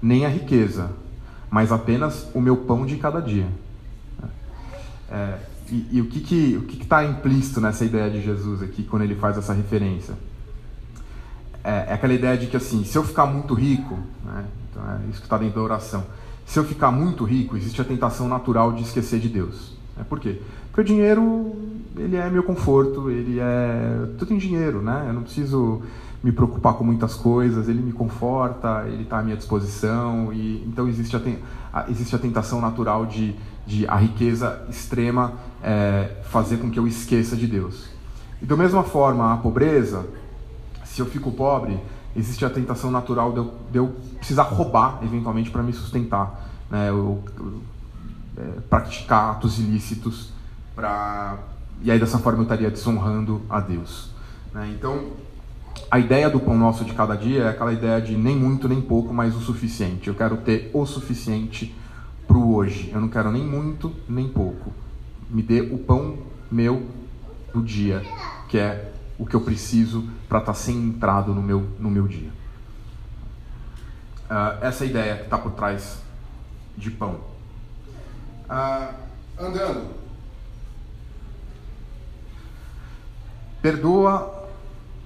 nem a riqueza, mas apenas o meu pão de cada dia. É, e, e, o que que o que está implícito nessa ideia de Jesus aqui quando ele faz essa referência? É, é aquela ideia de que assim, se eu ficar muito rico, né, então é isso que está dentro da oração. Se eu ficar muito rico, existe a tentação natural de esquecer de Deus. É, por quê? Porque o dinheiro, ele é meu conforto, ele é. Tudo em dinheiro, né? Eu não preciso me preocupar com muitas coisas, ele me conforta, ele está à minha disposição, e então existe a, existe a tentação natural de, de a riqueza extrema é, fazer com que eu esqueça de Deus. E da mesma forma, a pobreza, se eu fico pobre, existe a tentação natural de eu, de eu precisar roubar eventualmente para me sustentar, né? eu, eu é, praticar atos ilícitos e aí dessa forma eu estaria desonrando a Deus. Né? Então a ideia do pão nosso de cada dia é aquela ideia de nem muito nem pouco, mas o suficiente. Eu quero ter o suficiente para o hoje. Eu não quero nem muito nem pouco. Me dê o pão meu do dia, que é o que eu preciso para estar tá centrado no meu, no meu dia. Uh, essa é ideia que está por trás de pão. Uh, andando. Perdoa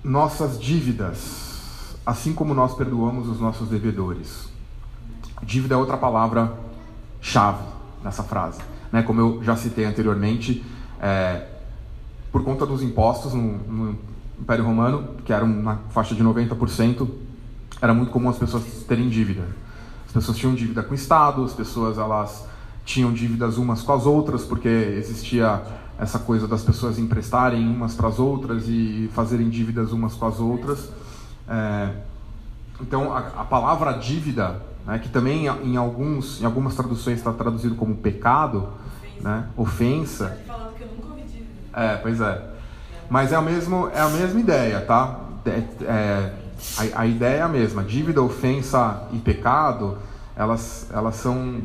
nossas dívidas, assim como nós perdoamos os nossos devedores. Dívida é outra palavra chave nessa frase. Né? Como eu já citei anteriormente, é, por conta dos impostos no, no, Império Romano, que eram na faixa de 90%, era muito comum as pessoas terem dívida. As pessoas tinham dívida com o Estado, as pessoas elas tinham dívidas umas com as outras, porque existia essa coisa das pessoas emprestarem umas para as outras e fazerem dívidas umas com as outras. É, então, a, a, palavra dívida, né, que também em, alguns, em algumas traduções está traduzido como pecado, ofensa. Né, ofensa. Falando que eu nunca ouvi dívida. É, pois é. Mas é, o mesmo, é a mesma ideia, tá? É, é, a, a ideia é a mesma. Dívida, ofensa e pecado, elas, elas são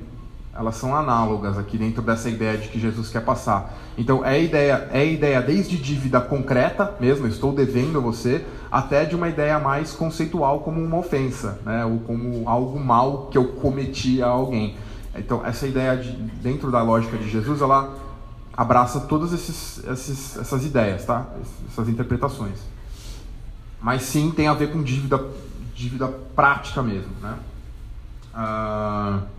elas são análogas aqui dentro dessa ideia de que Jesus quer passar. Então é ideia, é ideia desde dívida concreta mesmo, estou devendo a você, até de uma ideia mais conceitual como uma ofensa, né? ou como algo mal que eu cometi a alguém. Então essa ideia de, dentro da lógica de Jesus, ela abraça todas esses, esses, essas ideias, tá? Essas interpretações. Mas sim tem a ver com dívida, dívida prática mesmo, né? Uh...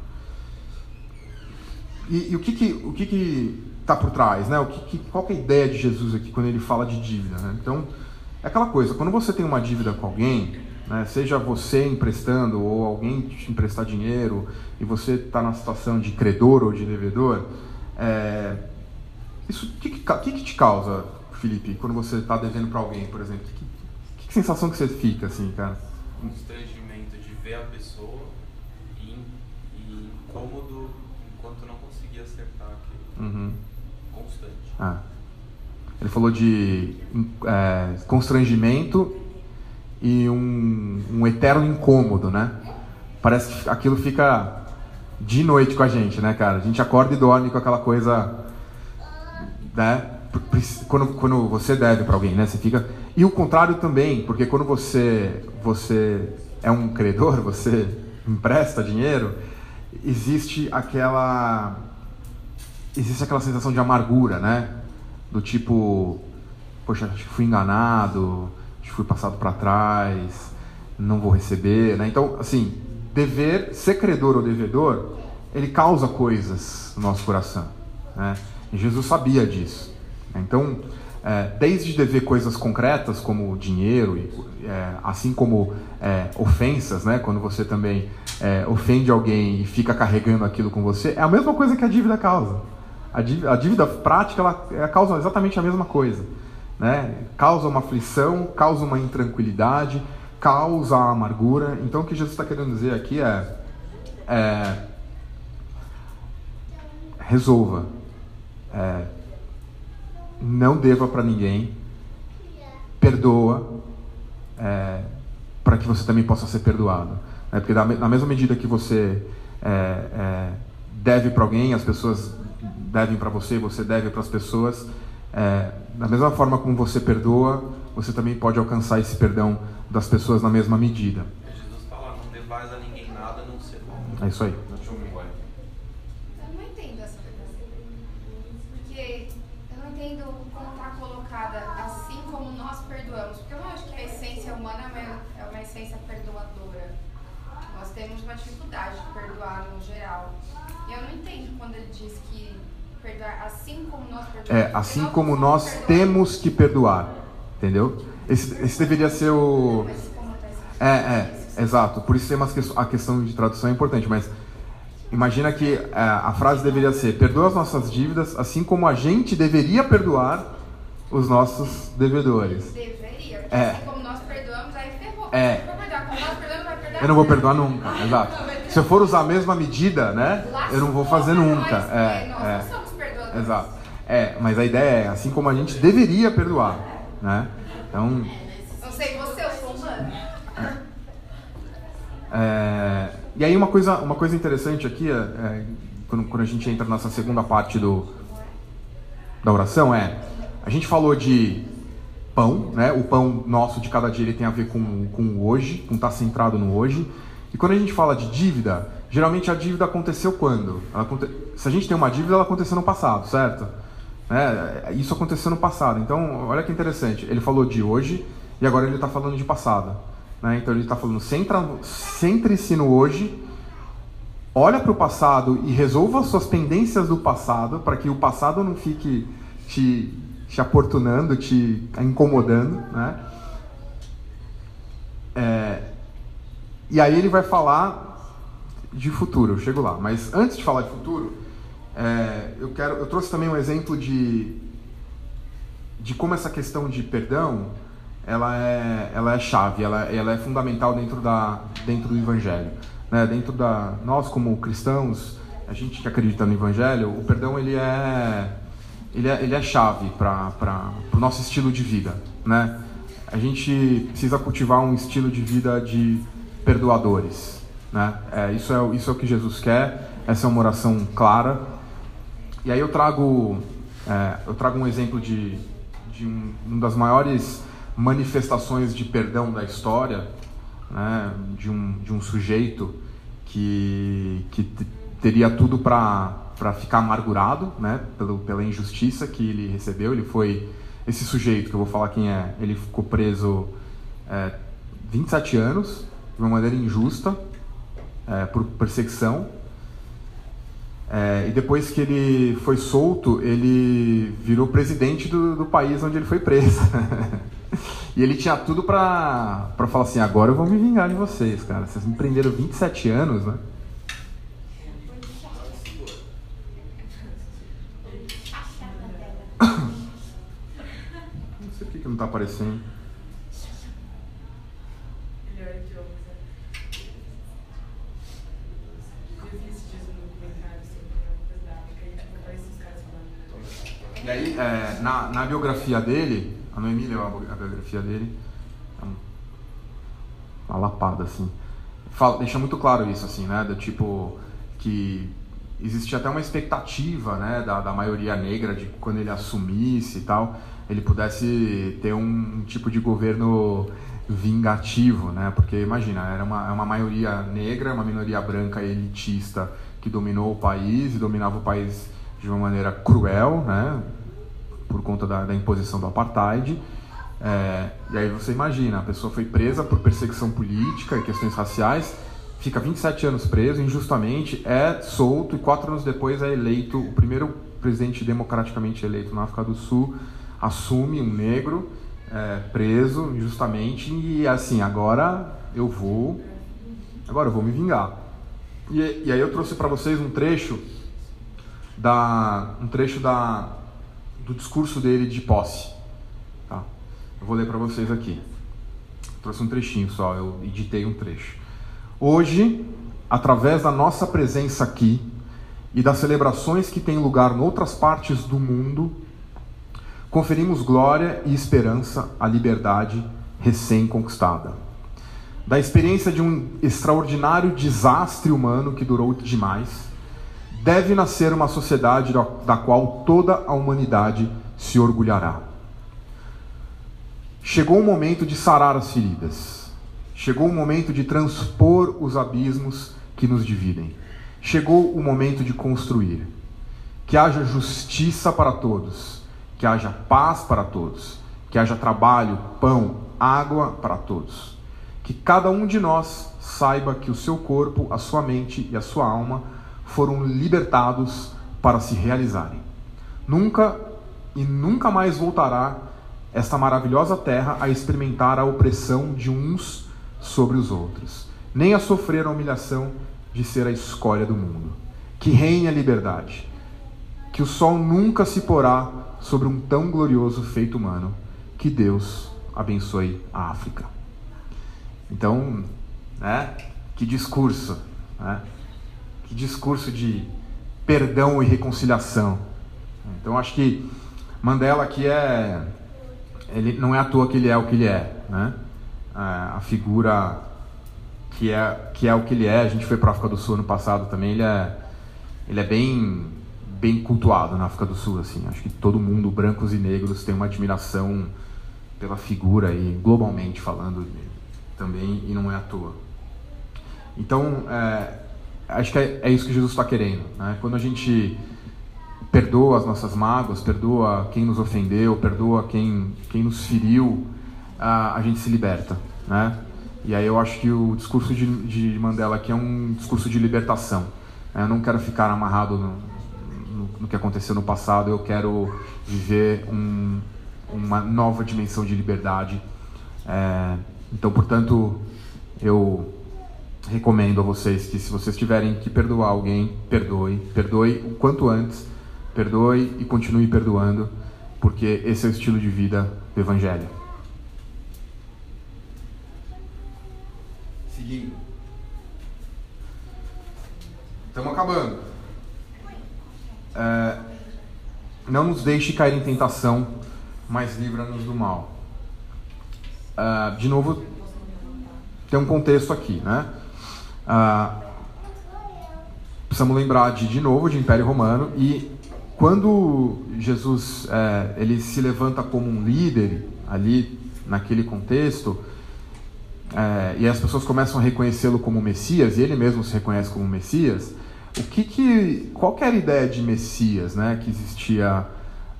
E, e, o que que o que que está por trás, né? O que, que, qual que é a ideia de Jesus aqui quando ele fala de dívida? Né? Então é aquela coisa, quando você tem uma dívida com alguém, né, seja você emprestando ou alguém te emprestar dinheiro e você está na situação de credor ou de devedor, é, isso que, que, que, te causa, Felipe, quando você está devendo para alguém, por exemplo? Que, que, sensação que você fica assim, cara? Constrangimento de ver a pessoa e, e incômodo Uhum. Constante. Ah. Ele falou de é, constrangimento e um, um eterno incômodo, né? Parece que aquilo fica de noite com a gente, né, cara? A gente acorda e dorme com aquela coisa, né? Quando, quando você deve para alguém, né? Você fica e o contrário também, porque quando você você é um credor, você empresta dinheiro, existe aquela existe aquela sensação de amargura, né? Do tipo, poxa, acho que fui enganado, acho que fui passado para trás, não vou receber, né? Então, assim, dever, ser credor ou devedor, ele causa coisas no nosso coração, né? E Jesus sabia disso. Então, é, desde dever coisas concretas como dinheiro, e, é, assim como é, ofensas, né? Quando você também é, ofende alguém e fica carregando aquilo com você, é a mesma coisa que a dívida causa. A dívida, a dívida prática ela, ela causa exatamente a mesma coisa, né? Causa uma aflição, causa uma intranquilidade, causa amargura. Então, o que Jesus está querendo dizer aqui é, é resolva. É, não deva para ninguém, perdoa, é, para que você também possa ser perdoado. Né? Porque na mesma medida que você é, é deve para alguém, as pessoas devem para você, você deve para as pessoas. É, da mesma forma como você perdoa, você também pode alcançar esse perdão das pessoas na mesma medida. Jesus fala, não devais a ninguém nada, não ser bom. É isso aí. Eu não entendo essa pergunta. Porque eu não entendo como está colocada assim como nós perdoamos. Porque eu não acho que a essência humana é uma, é uma essência perdoadora. Nós temos uma dificuldade de perdoar no geral. E eu não entendo quando ele diz que perdoar assim como nós perdoamos. É, assim nós como não nós temos que perdoar. Entendeu? Esse, esse deveria ser o. É, é, exato. Por isso tem umas que- a questão de tradução é importante, mas imagina que é, a frase deveria ser: perdoa as nossas dívidas, assim como a gente deveria perdoar os nossos devedores. Deveria. Porque É. assim como nós perdoamos, aí ferrou. É. Se for perdoar como nós perdoamos, vai perdoar. Eu não vou perdoar nunca, exato. Se eu for usar a mesma medida, né, eu não vou fazer Lascou, nunca. mas, É, nós é. não somos perdoadores. Exato. É, mas a ideia é assim como a gente deveria perdoar, né? Então, Não sei você, eu sou humano. é, e aí uma coisa, uma coisa interessante aqui, é, é, quando, quando a gente entra nessa segunda parte do, da oração é, a gente falou de pão, né? O pão nosso de cada dia ele tem a ver com, com o hoje, com estar centrado no hoje. E quando a gente fala de dívida, geralmente a dívida aconteceu quando? Ela Se a gente tem uma dívida, ela aconteceu no passado, certo? Né? Isso aconteceu no passado. Então, olha que interessante. Ele falou de hoje e agora ele está falando de passado. Né? Então ele está falando, centre-se no hoje, olha para o passado e resolva as suas pendências do passado, para que o passado não fique te, te aportunando, te incomodando, né? É, e aí ele vai falar de futuro, eu chego lá. Mas antes de falar de futuro, é, eu quero, eu trouxe também um exemplo de de como essa questão de perdão ela é, ela é chave, ela, ela é fundamental dentro, da, dentro do Evangelho. Né? Dentro da, nós, como cristãos, a gente que acredita no Evangelho, o perdão ele é, ele é, ele é chave para o nosso estilo de vida. Né? A gente precisa cultivar um estilo de vida de perdoadores. Né? É, isso, é, isso é o que Jesus quer, essa é uma oração clara. E aí eu trago, é, eu trago um exemplo de, de um, uma das maiores manifestações de perdão da história, né, de, um, de um sujeito que, que teria tudo para ficar amargurado né, pelo, pela injustiça que ele recebeu. Ele foi esse sujeito, que eu vou falar quem é, ele ficou preso é, 27 anos, de uma maneira injusta, é, por perseguição. É, e depois que ele foi solto, ele virou presidente do, do país onde ele foi preso. e ele tinha tudo pra, pra falar assim: agora eu vou me vingar de vocês, cara. Vocês me prenderam 27 anos, né? Não sei por que não tá aparecendo. Melhor idioma, sabe? Eu vi esses dias um documentário sobre uma coisa da África e tipo, aparece os caras falando. E aí, é, na, na biografia dele, a Noemi leu a, bi- a biografia dele, é um- uma lapada, assim. Fala- deixa muito claro isso, assim, né? Do tipo, que existia até uma expectativa, né, da, da maioria negra de quando ele assumisse e tal, ele pudesse ter um, um tipo de governo vingativo, né? Porque imagina, era uma, é uma maioria negra, uma minoria branca elitista que dominou o país e dominava o país de uma maneira cruel, né? Por conta da, da imposição do apartheid. É, e aí você imagina, a pessoa foi presa por perseguição política e questões raciais, fica 27 anos preso injustamente, é solto e quatro anos depois é eleito o primeiro presidente democraticamente eleito na África do Sul, assume um negro é, preso injustamente e assim agora eu vou, agora eu vou me vingar. E, e aí eu trouxe para vocês um trecho da um trecho da do discurso dele de posse. Tá? Eu vou ler para vocês aqui. Trouxe um trechinho só, eu editei um trecho. Hoje, através da nossa presença aqui e das celebrações que têm lugar em outras partes do mundo, conferimos glória e esperança à liberdade recém-conquistada. Da experiência de um extraordinário desastre humano que durou demais, deve nascer uma sociedade da qual toda a humanidade se orgulhará. Chegou o momento de sarar as feridas. Chegou o momento de transpor os abismos que nos dividem. Chegou o momento de construir. Que haja justiça para todos, que haja paz para todos, que haja trabalho, pão, água para todos. Que cada um de nós saiba que o seu corpo, a sua mente e a sua alma foram libertados para se realizarem. Nunca e nunca mais voltará esta maravilhosa terra a experimentar a opressão de uns sobre os outros, nem a sofrer a humilhação de ser a escória do mundo. Que reine a liberdade. Que o sol nunca se porá sobre um tão glorioso feito humano. Que Deus abençoe a África. Então, né? Que discurso, né? Discurso de perdão e reconciliação. Então, acho que Mandela aqui é ele não é à toa que ele é o que ele é, né? A figura que é que é o que ele é. A gente foi para a África do Sul ano passado também. Ele é ele é bem bem cultuado na África do Sul, assim. Acho que todo mundo, brancos e negros, tem uma admiração pela figura e globalmente falando também e não é à toa. Então, é, acho que é, é, isso que Jesus está querendo. Né? Quando a gente perdoa as nossas mágoas, perdoa quem nos ofendeu, perdoa quem, quem nos feriu, a, a gente se liberta, né? E aí eu acho que o discurso de, de Mandela aqui é um discurso de libertação. Né? Eu não quero ficar amarrado no, no, no que aconteceu no passado, eu quero viver um, uma nova dimensão de liberdade. É, então, portanto, eu recomendo a vocês que se vocês tiverem que perdoar alguém, perdoe, perdoe o quanto antes, perdoe e continue perdoando, porque esse é o estilo de vida do Evangelho. Seguindo. Estamos acabando. É, não nos deixe cair em tentação, mas livra-nos do mal. É, de novo, tem um contexto aqui, né? Ah, precisamos lembrar de, de novo de Império Romano. E quando Jesus é, ele se levanta como um líder ali naquele contexto é, e as pessoas começam a reconhecê-lo como Messias e ele mesmo se reconhece como Messias, o que que qual era a ideia de Messias, né, que existia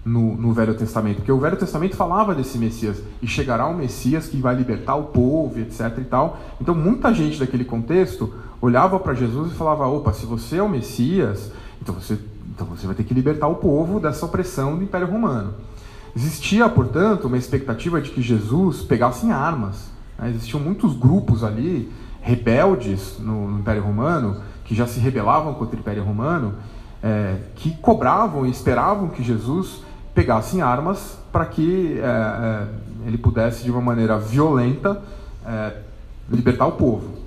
no, no, Velho Testamento, porque o Velho Testamento falava desse Messias e chegará um Messias que vai libertar o povo, etc. e tal. Então muita gente daquele contexto olhava para Jesus e falava: opa, se você é o Messias, então você, então você vai ter que libertar o povo dessa opressão do Império Romano. Existia, portanto, uma expectativa de que Jesus pegasse em armas. Né? Existiam muitos grupos ali rebeldes no, no Império Romano que já se rebelavam contra o Império Romano. É, que cobravam e esperavam que Jesus pegassem armas para que é, é, ele pudesse, de uma maneira violenta, é, libertar o povo.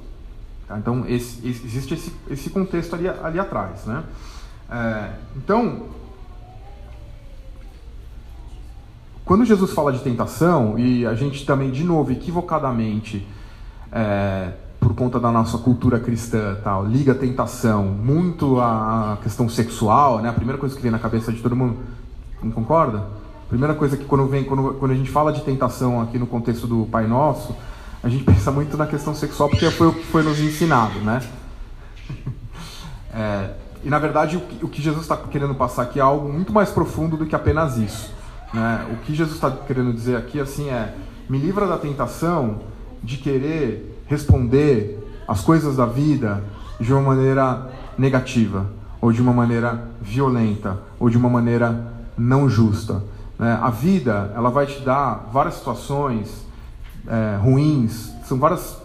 Tá? Então, esse, existe esse, esse contexto ali, ali atrás. Né? É, então, quando Jesus fala de tentação, e a gente também, de novo, equivocadamente, é, por conta da nossa cultura cristã, tal, liga a tentação muito à questão sexual, né? A primeira coisa que vem na cabeça de todo mundo, não concorda? Primeira coisa que quando vem, quando, quando a gente fala de tentação aqui no contexto do Pai Nosso, a gente pensa muito na questão sexual porque foi o que foi nos ensinado, né? É, e na verdade o que, Jesus está querendo passar aqui é algo muito mais profundo do que apenas isso. Né? O que Jesus está querendo dizer aqui assim é: me livra da tentação de querer responder as coisas da vida de uma maneira negativa, ou de uma maneira violenta, ou de uma maneira não justa. Né? A vida ela vai te dar várias situações é, ruins, são várias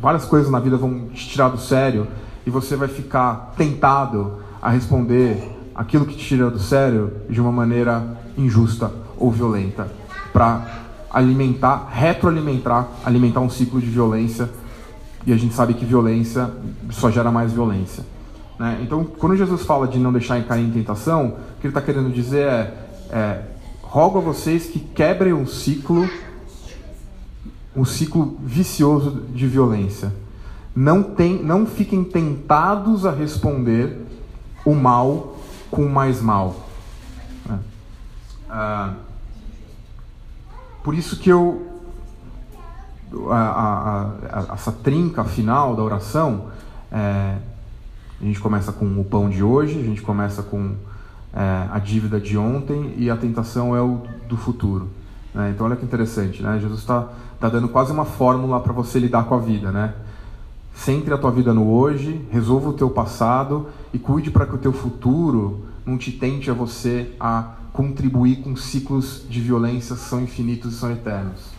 várias coisas na vida vão te tirar do sério e você vai ficar tentado a responder aquilo que te tira do sério de uma maneira injusta ou violenta para alimentar, retroalimentar, alimentar um ciclo de violência e a gente sabe que violência só gera mais violência. Né? Então, quando Jesus fala de não deixar cair em tentação, que ele está querendo dizer é, é rogo a vocês que quebrem um ciclo, um ciclo vicioso de violência não, tem, não fiquem tentados a responder o mal com mais mal. Né? Ah, por isso que eu. A, a, a, essa trinca final da oração, é, a gente começa com o pão de hoje, a gente começa com é, a dívida de ontem e a tentação é o do futuro. Né? Então, olha que interessante, né? Jesus está tá dando quase uma fórmula para você lidar com a vida, né? Centre a tua vida no hoje, resolva o teu passado e cuide para que o teu futuro não te tente a você a contribuir com ciclos de violência que são infinitos e são eternos.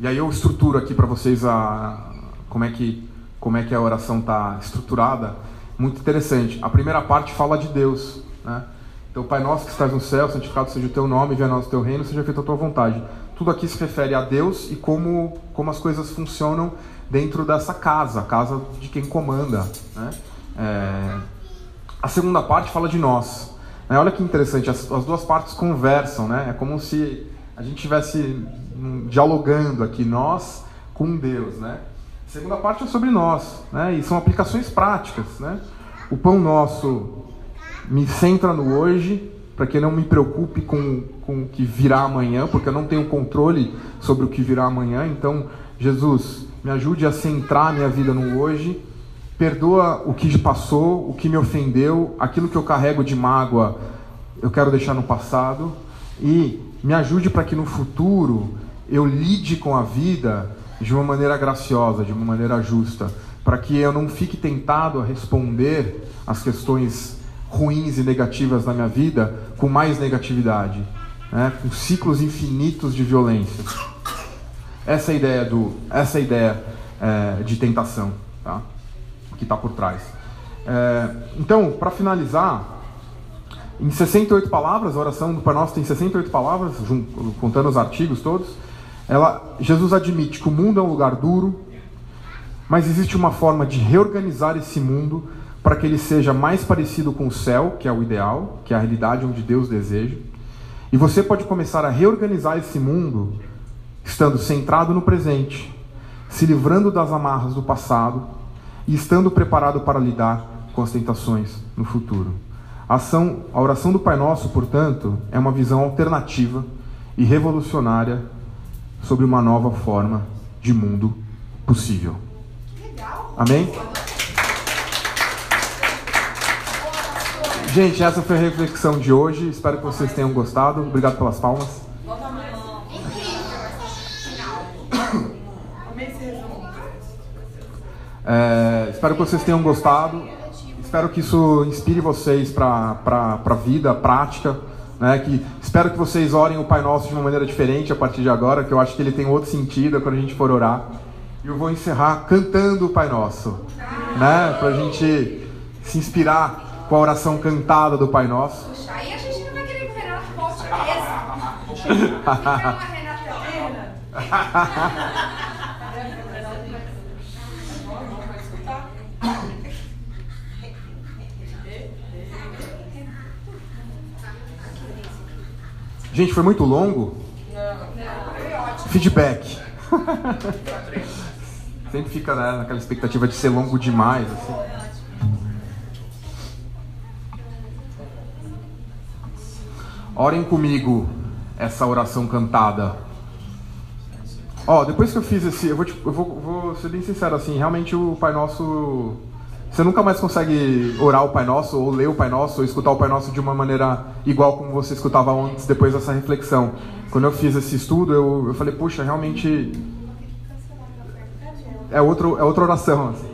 E aí eu estruturo aqui para vocês a como é que como é que a oração está estruturada. Muito interessante. A primeira parte fala de Deus, né? Então, Pai nosso que estás no céu, santificado seja o teu nome, venha nós o teu reino, seja feita a tua vontade tudo aqui se refere a Deus e como, como as coisas funcionam dentro dessa casa, a casa de quem comanda. Né? É... A segunda parte fala de nós. Né? Olha que interessante, as, as, duas partes conversam, né? é como se a gente estivesse dialogando aqui, nós com Deus. Né? A segunda parte é sobre nós, né? e são aplicações práticas. Né? O pão nosso me centra no hoje, para que eu não me preocupe com, com o que virá amanhã, porque eu não tenho controle sobre o que virá amanhã. Então, Jesus, me ajude a centrar minha vida no hoje, perdoa o que passou, o que me ofendeu, aquilo que eu carrego de mágoa, eu quero deixar no passado, e me ajude para que no futuro eu lide com a vida de uma maneira graciosa, de uma maneira justa, para que eu não fique tentado a responder as questões ruins e negativas na minha vida com mais negatividade, né? com ciclos infinitos de violência. Essa é a ideia do, essa é ideia é, de tentação, tá? que está por trás. É, então, para finalizar, em 68 palavras, a oração do Pai Nosso tem 68 palavras, contando os artigos todos. Ela, Jesus admite que o mundo é um lugar duro, mas existe uma forma de reorganizar esse mundo para que ele seja mais parecido com o céu, que é o ideal, que é a realidade onde Deus deseja. E você pode começar a reorganizar esse mundo estando centrado no presente, se livrando das amarras do passado e estando preparado para lidar com as tentações no futuro. A, ação, a oração do Pai Nosso, portanto, é uma visão alternativa e revolucionária sobre uma nova forma de mundo possível. Amém? Gente, essa foi a reflexão de hoje. Espero que vocês tenham gostado. Obrigado pelas palmas. É, espero que vocês tenham gostado. Espero que isso inspire vocês para a vida prática. Né? Que, espero que vocês orem o Pai Nosso de uma maneira diferente a partir de agora, que eu acho que ele tem outro sentido quando a gente for orar. E eu vou encerrar cantando o Pai Nosso, né? para a gente se inspirar com a oração cantada do Pai Nosso. Puxa, aí a gente não vai querer ver na posta mesmo. Gente, foi muito longo? Feedback. Sempre fica né, naquela expectativa de ser longo demais. Assim. Orem comigo essa oração cantada. Ó, depois que eu fiz esse, eu vou, te- eu vou, vou ser bem sincero assim, realmente o Pai Nosso, você nunca mais consegue orar o Pai Nosso ou ler o Pai Nosso ou escutar o Pai Nosso de uma maneira igual como você escutava antes, depois dessa reflexão. Quando eu fiz esse estudo, eu, eu falei, puxa, realmente é outro, é outra oração. assim.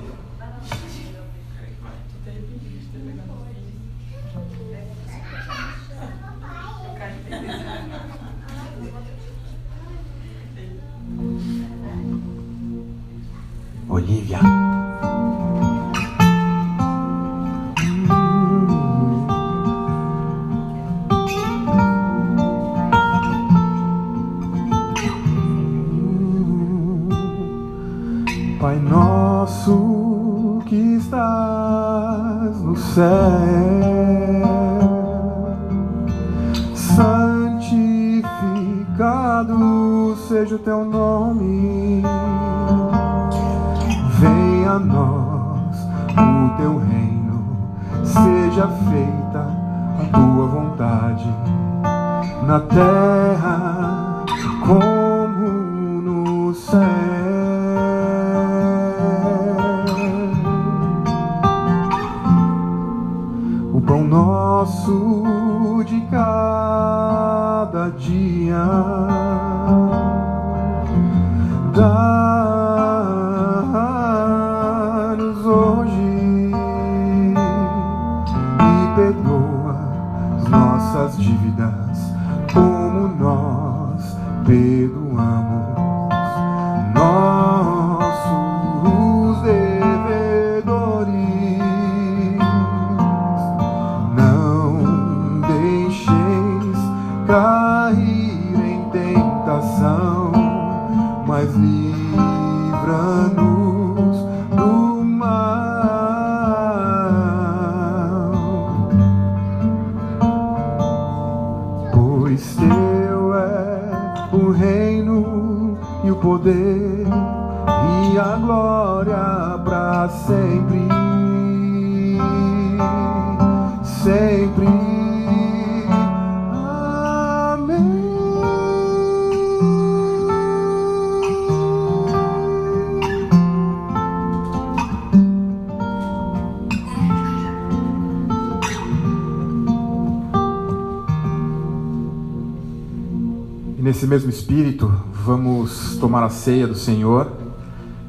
Ceia do Senhor.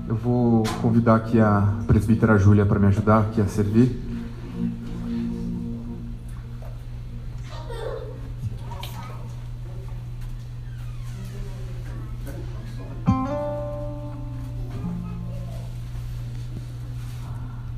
Eu vou convidar aqui a presbítera Júlia para me ajudar aqui a servir.